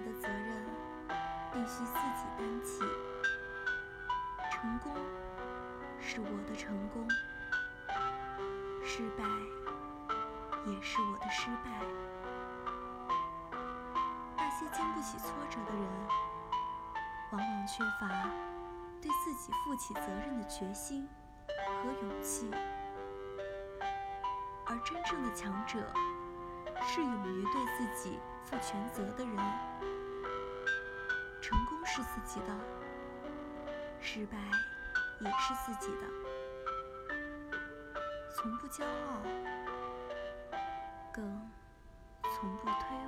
的责任必须自己担起。成功是我的成功，失败也是我的失败。那些经不起挫折的人，往往缺乏对自己负起责任的决心和勇气，而真正的强者是勇于对自己负全责的人。成功是自己的，失败也是自己的，从不骄傲，更从不推诿。